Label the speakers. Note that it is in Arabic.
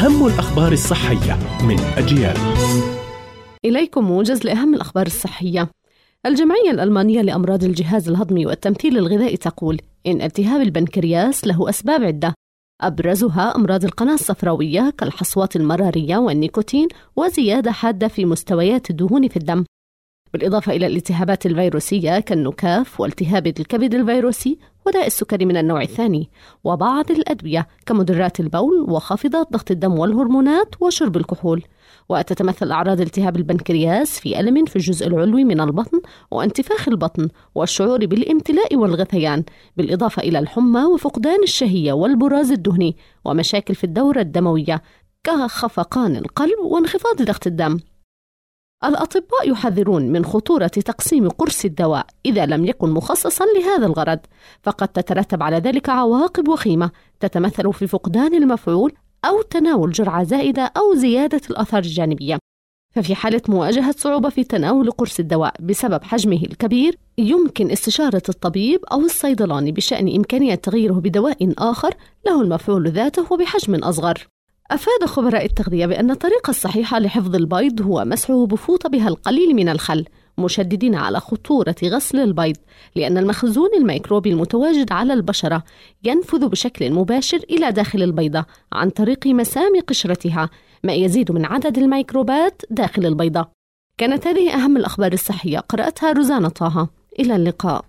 Speaker 1: أهم الأخبار الصحية من أجيال.
Speaker 2: إليكم موجز لأهم الأخبار الصحية. الجمعية الألمانية لأمراض الجهاز الهضمي والتمثيل الغذائي تقول إن التهاب البنكرياس له أسباب عدة. أبرزها أمراض القناة الصفراوية كالحصوات المرارية والنيكوتين وزيادة حادة في مستويات الدهون في الدم. بالإضافة إلى الالتهابات الفيروسية كالنكاف والتهاب الكبد الفيروسي وداء السكري من النوع الثاني وبعض الأدوية كمدرات البول وخافضات ضغط الدم والهرمونات وشرب الكحول. وتتمثل أعراض التهاب البنكرياس في ألم في الجزء العلوي من البطن وانتفاخ البطن والشعور بالامتلاء والغثيان بالإضافة إلى الحمى وفقدان الشهية والبراز الدهني ومشاكل في الدورة الدموية كخفقان القلب وانخفاض ضغط الدم. الأطباء يحذرون من خطورة تقسيم قرص الدواء إذا لم يكن مخصصا لهذا الغرض، فقد تترتب على ذلك عواقب وخيمة تتمثل في فقدان المفعول أو تناول جرعة زائدة أو زيادة الآثار الجانبية. ففي حالة مواجهة صعوبة في تناول قرص الدواء بسبب حجمه الكبير، يمكن استشارة الطبيب أو الصيدلاني بشأن إمكانية تغييره بدواء آخر له المفعول ذاته وبحجم أصغر. أفاد خبراء التغذية بأن الطريقة الصحيحة لحفظ البيض هو مسحه بفوطة بها القليل من الخل مشددين على خطورة غسل البيض لأن المخزون الميكروبي المتواجد على البشرة ينفذ بشكل مباشر إلى داخل البيضة عن طريق مسام قشرتها ما يزيد من عدد الميكروبات داخل البيضة. كانت هذه أهم الأخبار الصحية قرأتها روزانا طه. إلى اللقاء.